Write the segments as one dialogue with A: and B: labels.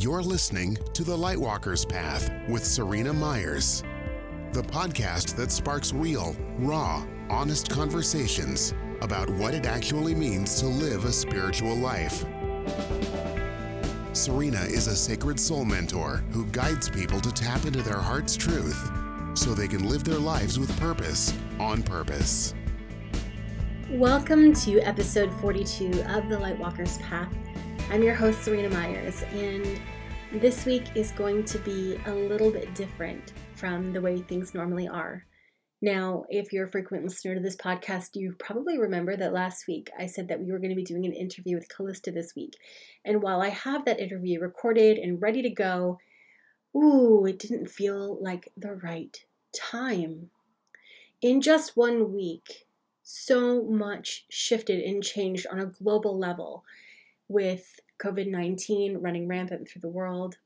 A: You're listening to The Lightwalker's Path with Seryna Myers, the podcast that sparks real, raw, honest conversations about what it actually means to live a spiritual life. Seryna is a sacred soul mentor who guides people to tap into their heart's truth so they can live their lives with purpose on purpose.
B: Welcome to episode 42 of The Lightwalker's Path. I'm your host, Seryna Myers, and this week is going to be a little bit different from the way things normally are. Now, if you're a frequent listener to this podcast, you probably remember that last week I said that we were going to be doing an interview with Callista this week. And while I have that interview recorded and ready to go, ooh, it didn't feel like the right time. In just one week, so much shifted and changed on a global level with COVID 19 running rampant through the world,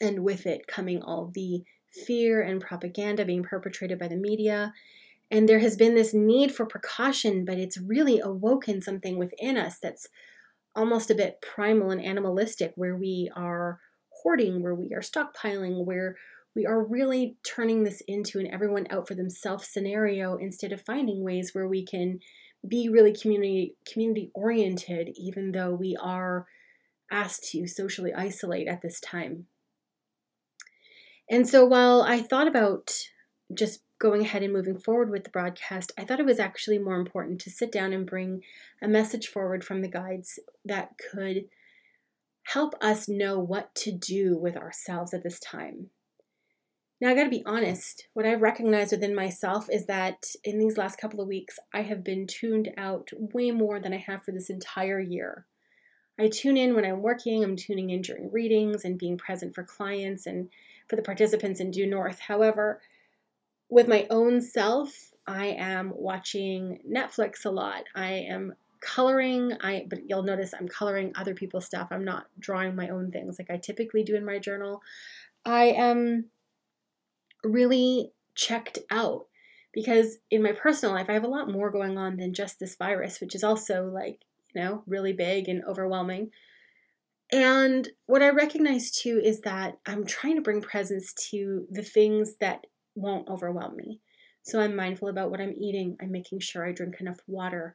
B: and with it coming all the fear and propaganda being perpetrated by the media. And there has been this need for precaution, but it's really awoken something within us that's almost a bit primal and animalistic, where we are hoarding, where we are stockpiling, where we are really turning this into an everyone out for themselves scenario instead of finding ways where we can be really community community oriented even though we are asked to socially isolate at this time. And so while I thought about just going ahead and moving forward with the broadcast, I thought it was actually more important to sit down and bring a message forward from the guides that could help us know what to do with ourselves at this time. Now, I gotta be honest, what I've recognized within myself is that in these last couple of weeks, I have been tuned out way more than I have for this entire year. I tune in when I'm working, I'm tuning in during readings and being present for clients and for the participants in Due North. However, with my own self, I am watching Netflix a lot. I am coloring i but you'll notice i'm coloring other people's stuff i'm not drawing my own things like i typically do in my journal i am really checked out because in my personal life i have a lot more going on than just this virus which is also like you know really big and overwhelming and what I recognize too is that I'm trying to bring presence to the things that won't overwhelm me. So I'm mindful about what I'm eating. I'm making sure I drink enough water.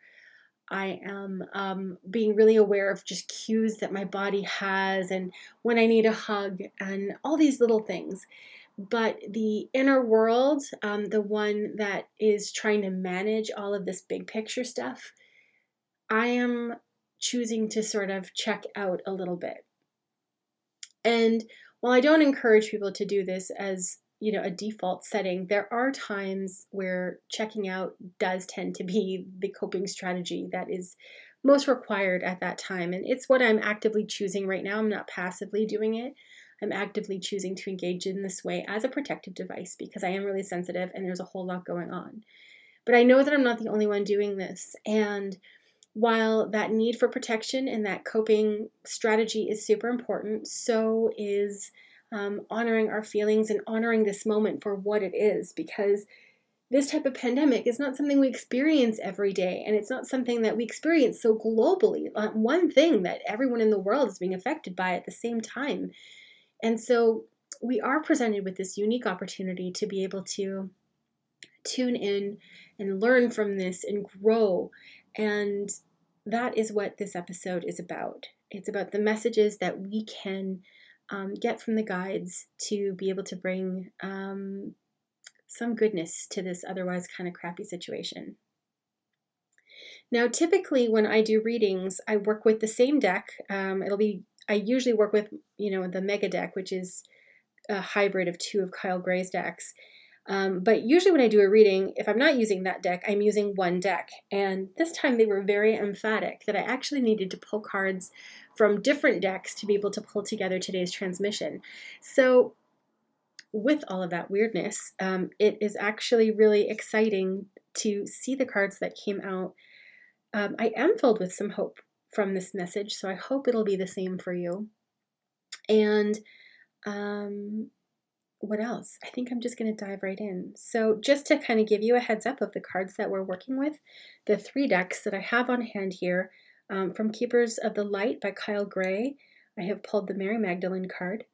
B: I am um, being really aware of just cues that my body has and when I need a hug and all these little things. But the inner world, um, the one that is trying to manage all of this big picture stuff, I am choosing to sort of check out a little bit. And while I don't encourage people to do this as you know a default setting there are times where checking out does tend to be the coping strategy that is most required at that time. And it's what i'm actively choosing right now. I'm not passively doing it i'm actively choosing to engage in this way as a protective device because i am really sensitive and there's a whole lot going on. But i know that i'm not the only one doing this and while that need for protection and that coping strategy is super important, so is um, honoring our feelings and honoring this moment for what it is because this type of pandemic is not something we experience every day and it's not something that we experience so globally. Uh, one thing that everyone in the world is being affected by at the same time and so we are presented with this unique opportunity to be able to tune in and learn from this and grow and that is what this episode is about. It's about the messages that we can um, get from the guides to be able to bring um, some goodness to this otherwise kind of crappy situation. Now, typically when I do readings, I work with the same deck. Um, it'll be I usually work with you know the mega deck, which is a hybrid of two of Kyle Gray's decks, um, but usually, when I do a reading, if I'm not using that deck, I'm using one deck. And this time they were very emphatic that I actually needed to pull cards from different decks to be able to pull together today's transmission. So, with all of that weirdness, um, it is actually really exciting to see the cards that came out. Um, I am filled with some hope from this message, so I hope it'll be the same for you. And um, what else? I think I'm just going to dive right in. So, just to kind of give you a heads up of the cards that we're working with, the three decks that I have on hand here um, from Keepers of the Light by Kyle Gray. I have pulled the Mary Magdalene card.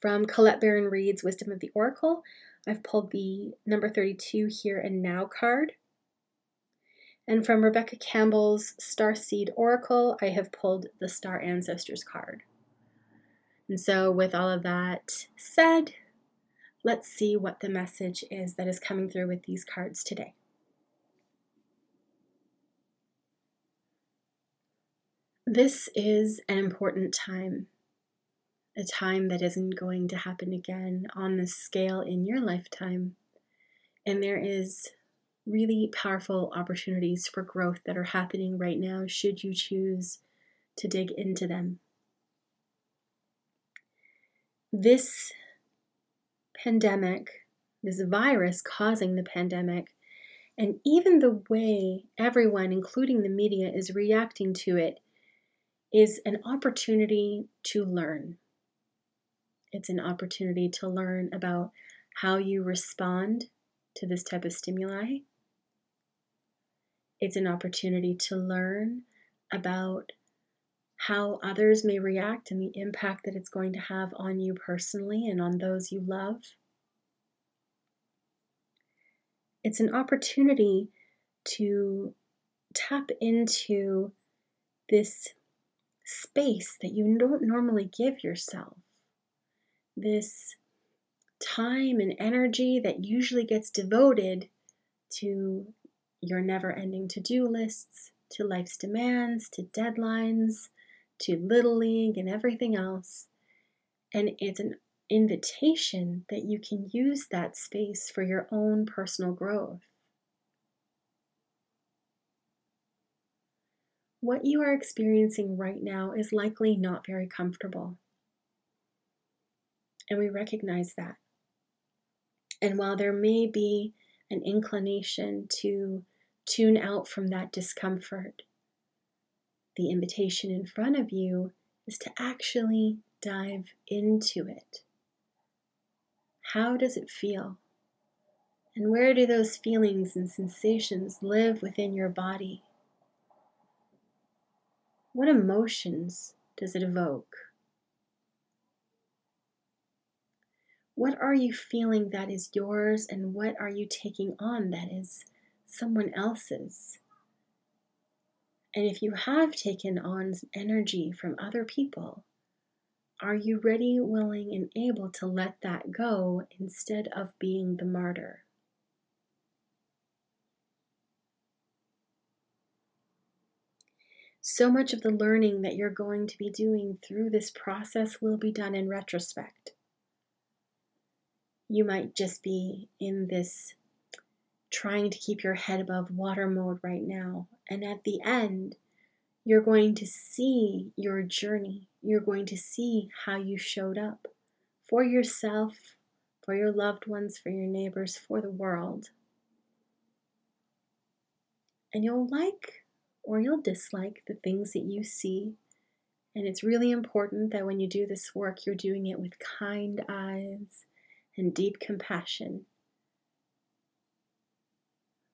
B: From Colette Baron Reid's Wisdom of the Oracle, I've pulled the number 32 Here and Now card. And from Rebecca Campbell's Star Seed Oracle, I have pulled the Star Ancestors card. And so, with all of that said, let's see what the message is that is coming through with these cards today. This is an important time, a time that isn't going to happen again on this scale in your lifetime. And there is really powerful opportunities for growth that are happening right now, should you choose to dig into them. This pandemic, this virus causing the pandemic, and even the way everyone, including the media, is reacting to it is an opportunity to learn. It's an opportunity to learn about how you respond to this type of stimuli it's an opportunity to learn about how others may react and the impact that it's going to have on you personally and on those you love. It's an opportunity to tap into this space that you don't normally give yourself, this time and energy that usually gets devoted to your never ending to do lists, to life's demands, to deadlines, to Little League, and everything else. And it's an invitation that you can use that space for your own personal growth. What you are experiencing right now is likely not very comfortable. And we recognize that. And while there may be an inclination to tune out from that discomfort. The invitation in front of you is to actually dive into it. How does it feel? And where do those feelings and sensations live within your body? What emotions does it evoke? What are you feeling that is yours, and what are you taking on that is someone else's? And if you have taken on energy from other people, are you ready, willing, and able to let that go instead of being the martyr? So much of the learning that you're going to be doing through this process will be done in retrospect you might just be in this trying to keep your head above water mode right now. And at the end, you're going to see your journey. You're going to see how you showed up for yourself, for your loved ones, for your neighbors, for the world. And you'll like or you'll dislike the things that you see. And it's really important that when you do this work, you're doing it with kind eyes and deep compassion.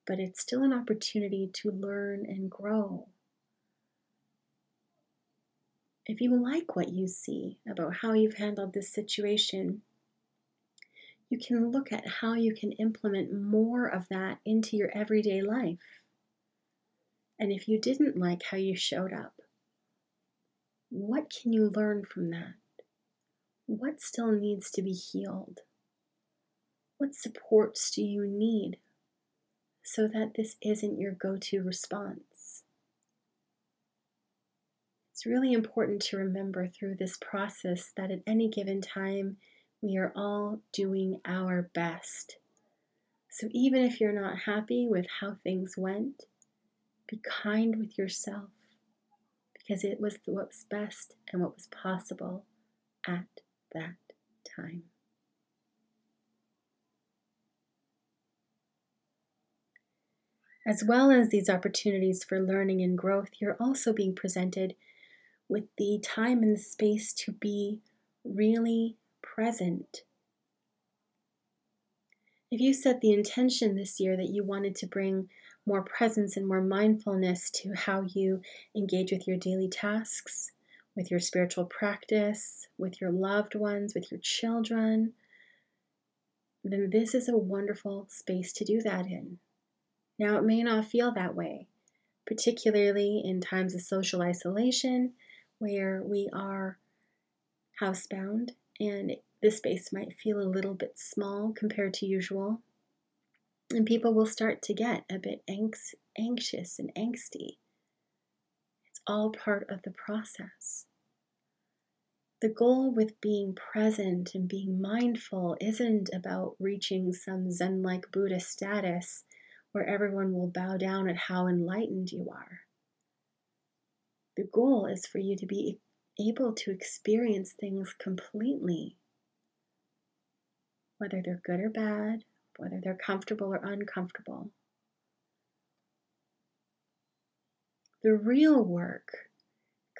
B: But it's still an opportunity to learn and grow. If you like what you see about how you've handled this situation, you can look at how you can implement more of that into your everyday life. And if you didn't like how you showed up, what can you learn from that? What still needs to be healed? What supports do you need so that this isn't your go to response? It's really important to remember through this process that at any given time, we are all doing our best. So even if you're not happy with how things went, be kind with yourself because it was what was best and what was possible at that time. As well as these opportunities for learning and growth, you're also being presented with the time and the space to be really present. If you set the intention this year that you wanted to bring more presence and more mindfulness to how you engage with your daily tasks, with your spiritual practice, with your loved ones, with your children, then this is a wonderful space to do that in. Now, it may not feel that way, particularly in times of social isolation where we are housebound and this space might feel a little bit small compared to usual. And people will start to get a bit anx- anxious and angsty. It's all part of the process. The goal with being present and being mindful isn't about reaching some Zen like Buddha status where everyone will bow down at how enlightened you are. The goal is for you to be able to experience things completely, whether they're good or bad, whether they're comfortable or uncomfortable. The real work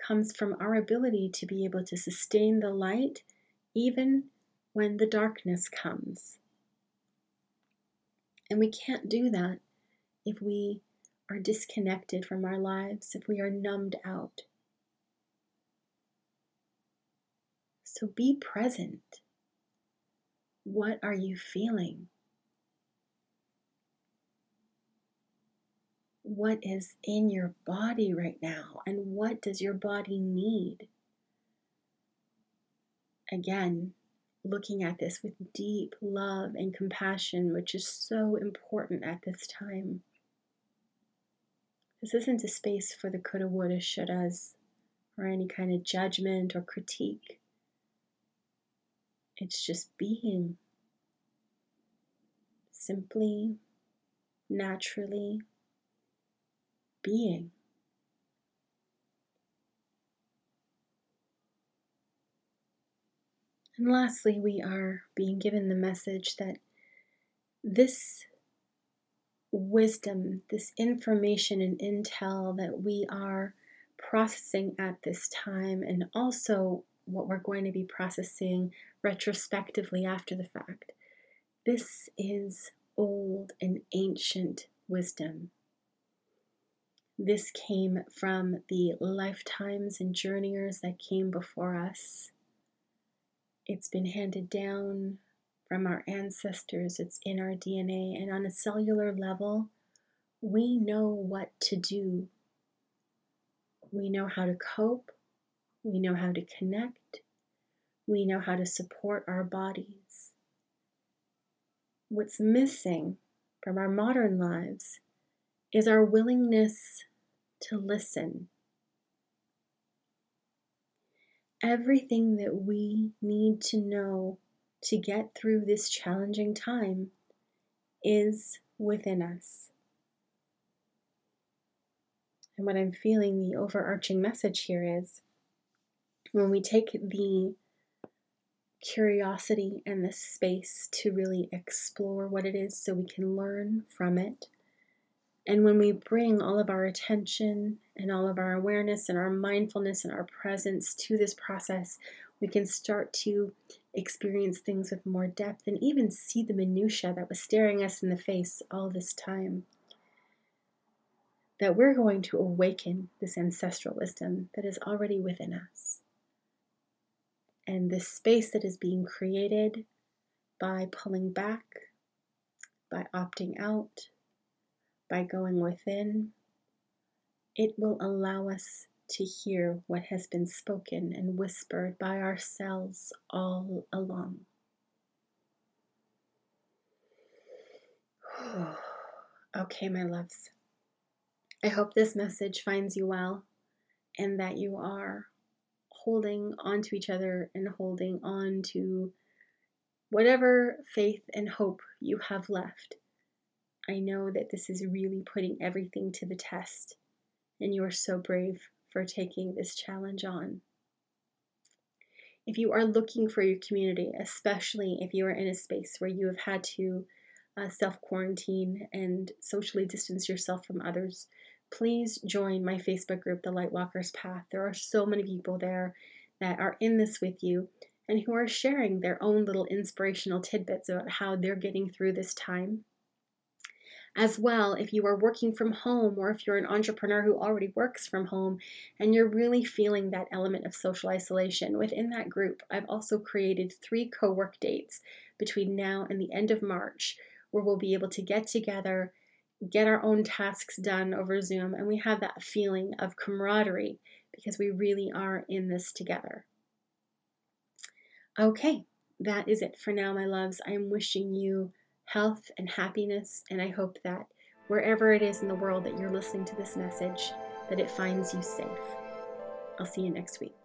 B: comes from our ability to be able to sustain the light even when the darkness comes. And we can't do that if we are disconnected from our lives, if we are numbed out. So be present. What are you feeling? What is in your body right now, and what does your body need? Again, looking at this with deep love and compassion, which is so important at this time. This isn't a space for the coulda, woulda, shouldas, or any kind of judgment or critique. It's just being. Simply, naturally being. And lastly, we are being given the message that this wisdom, this information and intel that we are processing at this time, and also what we're going to be processing retrospectively after the fact. This is old and ancient wisdom. This came from the lifetimes and journeyers that came before us. It's been handed down from our ancestors, it's in our DNA, and on a cellular level, we know what to do. We know how to cope, we know how to connect, we know how to support our bodies. What's missing from our modern lives is our willingness to listen. Everything that we need to know to get through this challenging time is within us. And what I'm feeling the overarching message here is when we take the curiosity and the space to really explore what it is so we can learn from it. And when we bring all of our attention and all of our awareness and our mindfulness and our presence to this process, we can start to experience things with more depth and even see the minutia that was staring us in the face all this time. That we're going to awaken this ancestral wisdom that is already within us. And this space that is being created by pulling back, by opting out, by going within, it will allow us to hear what has been spoken and whispered by ourselves all along. okay, my loves. I hope this message finds you well and that you are holding on to each other and holding on to whatever faith and hope you have left. I know that this is really putting everything to the test, and you are so brave for taking this challenge on. If you are looking for your community, especially if you are in a space where you have had to uh, self quarantine and socially distance yourself from others, please join my Facebook group, The Lightwalkers Path. There are so many people there that are in this with you and who are sharing their own little inspirational tidbits about how they're getting through this time. As well, if you are working from home or if you're an entrepreneur who already works from home and you're really feeling that element of social isolation, within that group, I've also created three co work dates between now and the end of March where we'll be able to get together, get our own tasks done over Zoom, and we have that feeling of camaraderie because we really are in this together. Okay, that is it for now, my loves. I am wishing you health and happiness, and I hope that wherever it is in the world that you're listening to this message, that it finds you safe. I'll see you next week.